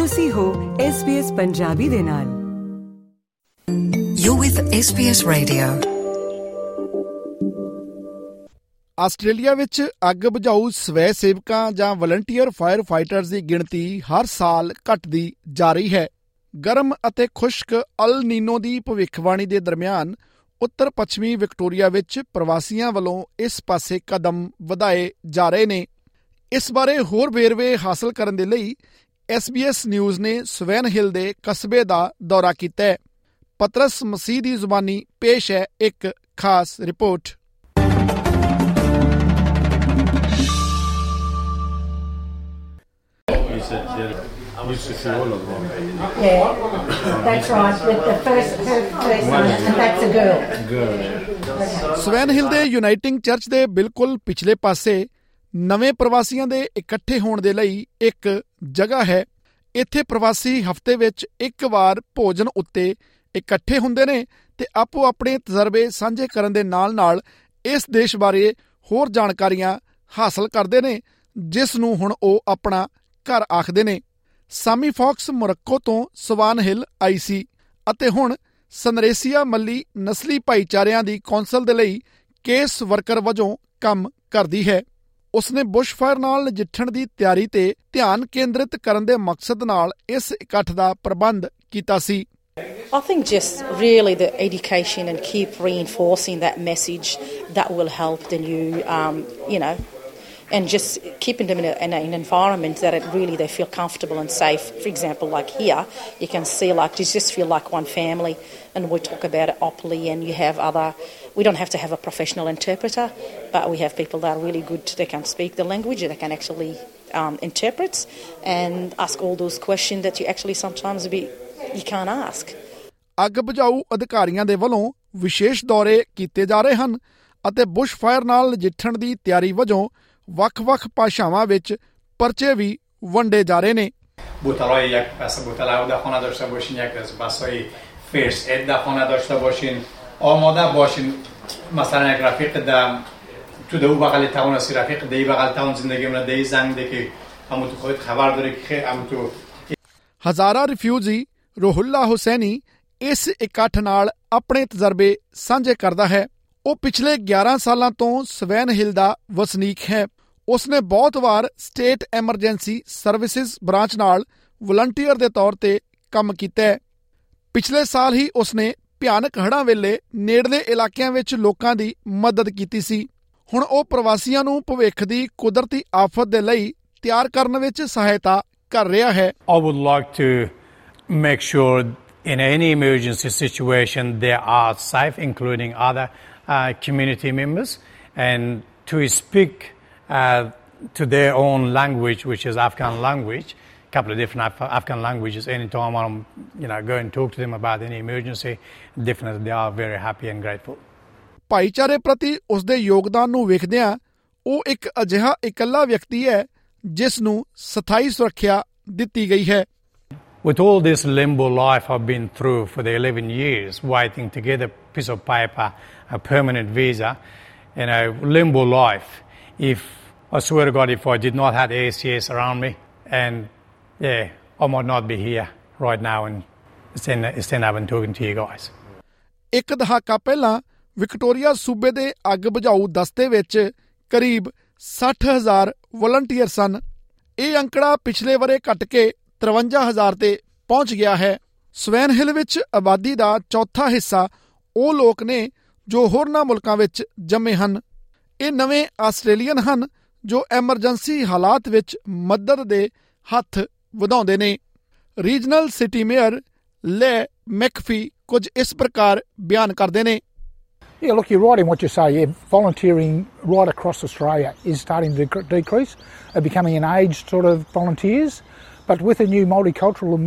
ਤੁਸੀਂ ਹੋ SBS ਪੰਜਾਬੀ ਦੇ ਨਾਲ। You're with SBS Radio. Australia ਵਿੱਚ ਅੱਗ ਬੁਝਾਊ ਸਵੈ ਸੇਵਕਾਂ ਜਾਂ ਵਲੰਟੀਅਰ ਫਾਇਰ ਫਾਈਟਰਸ ਦੀ ਗਿਣਤੀ ਹਰ ਸਾਲ ਘਟਦੀ ਜਾ ਰਹੀ ਹੈ। ਗਰਮ ਅਤੇ ਖੁਸ਼ਕ ਅਲ ਨੀਨੋ ਦੀ ਭਵਿੱਖਬਾਣੀ ਦੇ ਦਰਮਿਆਨ ਉੱਤਰ ਪੱਛਮੀ ਵਿਕਟੋਰੀਆ ਵਿੱਚ ਪ੍ਰਵਾਸੀਆਂ ਵੱਲੋਂ ਇਸ ਪਾਸੇ ਕਦਮ ਵਧਾਏ ਜਾ ਰਹੇ ਨੇ। ਇਸ ਬਾਰੇ ਹੋਰ ਵੇਰਵੇ ਹਾਸਲ ਕਰਨ ਦੇ ਲਈ SBS ਨਿਊਜ਼ ਨੇ ਸਵੈਨ ਹਿਲ ਦੇ ਕਸਬੇ ਦਾ ਦੌਰਾ ਕੀਤਾ ਹੈ ਪਤਰਸ ਮਸੀਹ ਦੀ ਜ਼ੁਬਾਨੀ ਪੇਸ਼ ਹੈ ਇੱਕ ਖਾਸ report used to see all of them. Yeah, that's right. With the first, her first one, and that's a girl. Girl. Swan Hill ਦੇ ਯੂਨਾਈਟਿੰਗ ਚਰਚ ਦੇ ਬਿਲਕੁਲ ਪਿਛਲੇ ਪਾਸੇ ਨਵੇਂ ਪ੍ਰਵਾਸੀਆਂ ਦੇ ਇਕੱਠੇ ਹੋਣ ਦੇ ਲਈ ਇੱਕ ਜਗ੍ਹਾ ਹੈ। ਇੱਥੇ ਪ੍ਰਵਾਸੀ ਹਫ਼ਤੇ ਵਿੱਚ ਇੱਕ ਵਾਰ ਭੋਜਨ ਉੱਤੇ ਇਕੱਠੇ ਹੁੰਦੇ ਨੇ ਤੇ ਆਪੋ ਆਪਣੇ ਤਜਰਬੇ ਸਾਂਝੇ ਕਰਨ ਦੇ ਨਾਲ-ਨਾਲ ਇਸ ਦੇਸ਼ ਬਾਰੇ ਹੋਰ ਜਾਣਕਾਰੀਆਂ ਹਾਸਲ ਕਰਦੇ ਨੇ, ਜਿਸ ਨੂੰ ਹੁਣ ਉਹ ਆਪਣਾ ਘਰ ਆਖਦੇ ਨੇ। ਸਾਮੀ ਫੌਕਸ ਮੋਰੱਕੋ ਤੋਂ ਸਵਾਨ ਹਿਲ ਆਈ ਸੀ ਅਤੇ ਹੁਣ ਸਨਰੇਸੀਆ ਮੱਲੀ ਨਸਲੀ ਭਾਈਚਾਰਿਆਂ ਦੀ ਕੌਂਸਲ ਦੇ ਲਈ ਕੇਸ ਵਰਕਰ ਵਜੋਂ ਕੰਮ ਕਰਦੀ ਹੈ। ਉਸਨੇ ਬੁਸ਼ਫਾਇਰ ਨਾਲ ਨਜਿੱਠਣ ਦੀ ਤਿਆਰੀ ਤੇ ਧਿਆਨ ਕੇਂਦਰਿਤ ਕਰਨ ਦੇ ਮਕਸਦ ਨਾਲ ਇਸ ਇਕੱਠ ਦਾ ਪ੍ਰਬੰਧ ਕੀਤਾ ਸੀ I think just really the education and keep reinforcing that message that will help the new, um, you know, and just keeping them in, a, in a, an environment that it really they feel comfortable and safe. For example, like here, you can see like you just feel like one family, and we talk about it openly, and you have other. We don't have to have a professional interpreter, but we have people that are really good. They can speak the language, they can actually um, interpret, and ask all those questions that you actually sometimes be you can't ask. ਅੱਗ ਬੁਝਾਊ ਅਧਿਕਾਰੀਆਂ ਦੇ ਵੱਲੋਂ ਵਿਸ਼ੇਸ਼ ਦੌਰੇ ਕੀਤੇ ਜਾ ਰਹੇ ਹਨ ਅਤੇ ਬੁਸ਼ਫਾਇਰ ਨਾਲ ਨਜਿੱਠਣ ਦੀ ਤਿਆਰੀ ਵਜੋਂ ਵੱਖ-ਵੱਖ ਭਾਸ਼ਾਵਾਂ ਵਿੱਚ ਪਰਚੇ ਵੀ ਵੰਡੇ ਜਾ ਰਹੇ ਨੇ بوتلای یک پس بوتل هوا در خانه داشته باشین یک از بسای فرست اید در خانه داشته باشین آماده باشین مثلا یک رفیق در تو دو بغل تاون هستی رفیق دی بغل تاون زندگی من دی زنگ ده که همون تو خودت خبر داری که خیلی همون تو ਹਜ਼ਾਰਾਂ ਰਿਫਿਊਜੀ ਰੋਹੁੱਲਾ ਹੁਸੈਨੀ ਇਸ ਇਕੱਠ ਨਾਲ ਆਪਣੇ ਤਜਰਬੇ ਸਾਂਝੇ ਕਰਦਾ ਹੈ ਉਹ ਪਿਛਲੇ 11 ਸਾਲਾਂ ਤੋਂ ਸਵੈਨ ਹਿਲ ਦਾ ਵਸਨੀਕ ਹੈ ਉਸਨੇ ਬਹੁਤ ਵਾਰ ਸਟੇਟ ਐਮਰਜੈਂਸੀ ਸਰਵਿਸਿਜ਼ ਬ੍ਰਾਂਚ ਨਾਲ ਵਲੰਟੀਅਰ ਦੇ ਤੌਰ ਤੇ ਕੰਮ ਕੀਤਾ ਹੈ ਪਿਛਲੇ ਸਾਲ ਹੀ ਉਸਨੇ ਭਿਆਨਕ ਹੜ੍ਹਾਂ ਵੇਲੇ ਨੇੜਲੇ ਇਲਾਕਿਆਂ ਵਿੱਚ ਲੋਕਾਂ ਦੀ ਮਦਦ ਕੀਤੀ ਸੀ ਹੁਣ ਉਹ ਪ੍ਰਵਾਸੀਆਂ ਨੂੰ ਭਵਿੱਖ ਦੀ ਕੁਦਰਤੀ ਆਫਤ ਦੇ ਲਈ ਤਿਆਰ ਕਰਨ ਵਿੱਚ ਸਹਾਇਤਾ ਕਰ ਰਿਹਾ ਹੈ I would like to make sure in any emergency situation they are safe, including other uh, community members, and to speak uh, to their own language, which is Afghan language. A couple of different Af- Afghan languages. Anytime I'm, you know, go and talk to them about any emergency, definitely they are very happy and grateful. ਭਾਈਚਾਰੇ ਪ੍ਰਤੀ ਉਸ ਦੇ ਯੋਗਦਾਨ ਨੂੰ ਵੇਖਦਿਆਂ ਉਹ ਇੱਕ ਅਜਿਹਾ ਇਕੱਲਾ ਵਿਅਕਤੀ ਹੈ ਜਿਸ ਨੂੰ ਸਥਾਈ ਸੁਰੱਖਿਆ ਦਿੱਤੀ ਗਈ ਹੈ With all this limbo life I've been through for the 11 years, waiting to get a piece of paper, a permanent visa, you know, limbo life. If I swear to God, if I did not have ACS around me, and yeah, I might not be here right now and stand, stand up and talking to you guys. ਇੱਕ ਦਹਾਕਾ ਪਹਿਲਾਂ Victoria ਸੂਬੇ ਦੇ ਅੱਗ ਬੁਝਾਊ ਦਸਤੇ ਵਿੱਚ ਕਰੀਬ 60000 volunteer ਸਨ। ਇਹ ਅੰਕੜਾ ਪਿਛਲੇ ਬਰੇ ਘਟ ਕੇ 53000 ਤੇ ਪਹੁੰਚ ਗਿਆ ਹੈ। ਸਵੈਨ ਹਿਲ ਵਿੱਚ ਆਬਾਦੀ ਦਾ ਚੌਥਾ ਹਿੱਸਾ ਉਹ ਲੋਕ ਨੇ ਜੋ ਹੋਰਨਾਂ ਮੁਲਕਾਂ ਵਿੱਚ ਜੰਮੇ ਹਨ। ਇਹ ਨਵੇਂ ਆਸਟ੍ਰੇਲੀਅਨ ਹਨ ਜੋ ਐਮਰਜੈਂਸੀ ਹਾਲਾਤ ਵਿੱਚ ਮਦਦ ਦੇ ਹੱਥ ਵਧਾਉਂਦੇ ਨੇ ਰੀਜਨਲ ਸਿਟੀ ਮੇਅਰ ਲੈ ਮੈਕਫੀ ਕੁਝ ਇਸ ਪ੍ਰਕਾਰ ਬਿਆਨ ਕਰਦੇ ਨੇ Yeah, look, you're right in what you say. Yeah, volunteering right across Australia is starting to dec- decrease, uh, becoming an aged sort of volunteers. But with the new multicultural,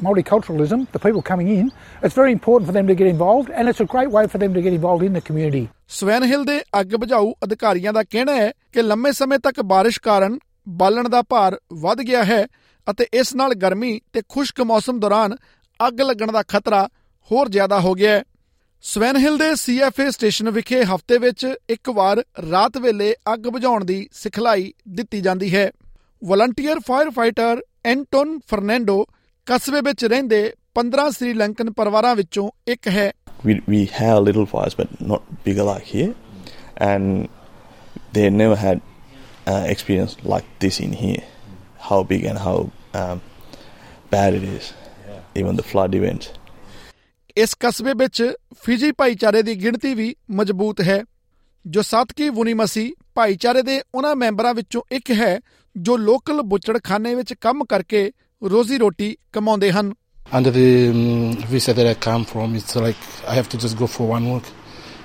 multiculturalism, the people coming in, it's very important for them to get involved, and it's a great way for them to get involved in the community. Swan Hill ਦੇ ਅੱਗ ਬੁਝਾਊ ਅਧਿਕਾਰੀਆਂ ਦਾ ਕਹਿਣਾ ਹੈ ਕਿ ਲੰਮੇ ਸਮੇਂ ਤੱਕ ਬਾਰਿਸ਼ ਕਾਰਨ ਬਾਲਣ ਦਾ ਭਾਰ ਵੱਧ ਗਿਆ ਹੈ ਅਤੇ ਇਸ ਨਾਲ ਗਰਮੀ ਤੇ ਖੁਸ਼ਕ ਮੌਸਮ ਦੌਰਾਨ ਅੱਗ ਲੱਗਣ ਦਾ ਖਤਰਾ ਹੋਰ ਜ਼ਿਆਦਾ ਹੋ ਗਿਆ ਹੈ ਸਵੈਨ ਹਿਲ ਦੇ ਸੀਐਫਏ ਸਟੇਸ਼ਨ ਵਿਖੇ ਹਫ਼ਤੇ ਵਿੱਚ ਇੱਕ ਵਾਰ ਰਾਤ ਵੇਲੇ ਅੱਗ ਬੁਝਾਉਣ ਦੀ ਸਿਖਲਾਈ ਦਿੱਤੀ ਜਾਂਦੀ ਹੈ volunteer fire fighter Anton Fernando ਕਸਬੇ ਵਿੱਚ ਰਹਿੰਦੇ 15 ਸ੍ਰੀਲੰਕਨ ਪਰਿਵਾਰਾਂ ਵਿੱਚੋਂ ਇੱਕ ਹੈ we, we have little fires, but not bigger like here. And they never had uh, experience like this in here. How big and how um, bad it is. Even the flood events. ਇਸ ਕਸਬੇ ਵਿੱਚ Fiji ਭਾਈਚਾਰੇ ਦੀ ਗਿਣਤੀ ਵੀ ਮਜ਼ਬੂਤ ਹੈ ਜੋ ਸਾਤਕੀ ਵੁਨੀਮਸੀ ਭਾਈਚਾਰੇ ਦੇ ਉਹਨਾਂ ਮੈਂਬਰਾਂ ਵਿੱਚੋਂ ਇੱਕ ਹੈ ਜੋ ਲੋਕਲ ਬੁੱਚੜਖਾਨੇ ਵਿੱਚ ਕੰਮ ਕਰਕੇ ਰੋਜ਼ੀ ਰੋਟੀ ਕਮਾਉਂਦੇ ਹਨ Under the um, visa that I come from, it's like I have to just go for one work,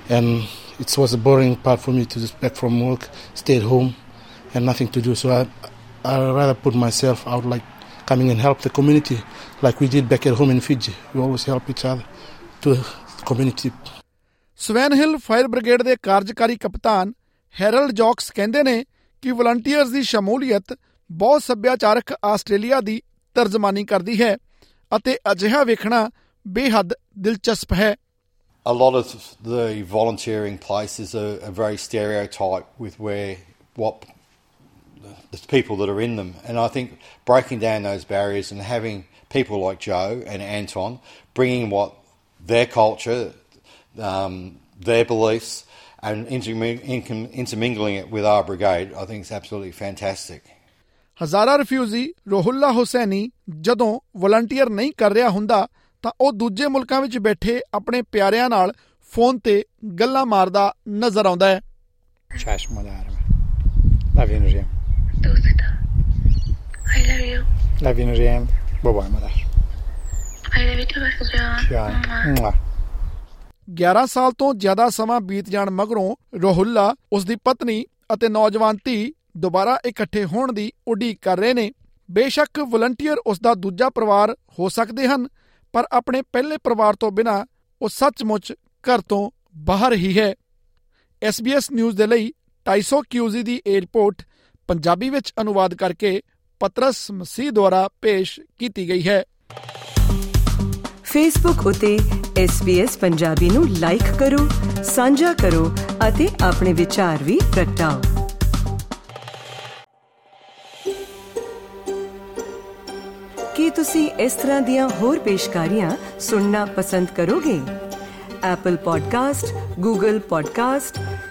and it was a boring part for me to just back from work, stay at home, and nothing to do. So I, I rather put myself out, like coming and help the community, like we did back at home in Fiji. We always help each other to the community. Swan Hill Fire Brigade ਦੇ ਕਾਰਜਕਾਰੀ ਕਪਤਾਨ Herald ਜੌਕਸ ਕਹਿੰਦੇ ਨੇ ਕਿ volunteers ਦੀ ਸ਼ਮੂਲੀਅਤ ਬਹੁਤ ਸੱਭਿਆਚਾਰਕ Australia ਦੀ ਤਰਜਮਾਨੀ ਕਰਦੀ ਹੈ ਅਤੇ ਅਜਿਹਾ ਵੇਖਣਾ ਬੇਹੱਦ ਦਿਲਚਸਪ ਹੈ a lot of the volunteering places are, are very stereotyped with where what the people that are in them. And I think breaking down those barriers and having people like Joe and Anton bringing what their culture, um, their beliefs, and intermingling it with our brigade, I think is absolutely fantastic. Hazara refugee Rohullah Hussaini ਜਦੋਂ volunteer ਨਹੀਂ ਕਰ ਰਿਹਾ ਹੁੰਦਾ ਤਾਂ ਉਹ ਦੂਜੇ ਮੁਲਕਾਂ ਵਿੱਚ ਬੈਠੇ ਆਪਣੇ ਪਿਆਰਿਆਂ ਨਾਲ ਫੋਨ ਤੇ ਗੱਲਾਂ ਮਾਰਦਾ ਨਜ਼ਰ ਆਉਂਦਾ ਹੈ ਚਸ਼ਮਦਾਰ ਮੈਂ ਲਵ ਯੂ दोस्ता I love you love you नूरियम bye bye mother I love you too ਬਸਜਾ 11 ਸਾਲ ਤੋਂ ਜ਼ਿਆਦਾ ਸਮਾਂ ਬੀਤ ਜਾਣ ਮਗਰੋਂ ਰੋਹੁੱਲਾ ਉਸ ਦੀ ਪਤਨੀ ਅਤੇ ਨੌਜਵਾਨ ਧੀ ਦੁਬਾਰਾ ਇਕੱਠੇ ਹੋਣ ਦੀ ਉਡੀਕ ਕਰ ਰਹੇ ਨੇ। ਬੇਸ਼ੱਕ ਵਲੰਟੀਅਰ ਉਸ ਦਾ ਦੂਜਾ ਪਰਿਵਾਰ ਹੋ ਸਕਦੇ ਹਨ ਪਰ ਆਪਣੇ ਪਹਿਲੇ ਪਰਿਵਾਰ ਤੋਂ ਬਿਨਾ ਉਹ ਸੱਚਮੁੱਚ ਘਰ ਤੋਂ ਬਾਹਰ ਹੀ ਹੈ। SBS ਨਿਊਜ਼ ਦੇ ਲਈ 250 ਕਿਊਜ਼ੀ ਦੀ 에어ਪੋਰਟ ਪੰਜਾਬੀ ਵਿੱਚ ਅਨੁਵਾਦ ਕਰਕੇ ਪਤਰਸ ਮਸੀਹ ਦੁਆਰਾ ਪੇਸ਼ ਕੀਤੀ ਗਈ ਹੈ। ਫੇਸਬੁੱਕ ਉਤੇ SBS ਪੰਜਾਬੀ ਨੂੰ ਲਾਈਕ ਕਰੋ ਸਾਂਝਾ ਕਰੋ ਅਤੇ ਆਪਣੇ ਵਿਚਾਰ ਵੀ ਪ੍ਰਗਟਾਓ। ਕੀ ਤੁਸੀਂ ਇਸ ਤਰ੍ਹਾਂ ਦੀਆਂ ਹੋਰ ਪੇਸ਼ਕਾਰੀਆਂ ਸੁਣਨਾ ਪਸੰਦ ਕਰੋਗੇ? Apple Podcast, Google Podcast,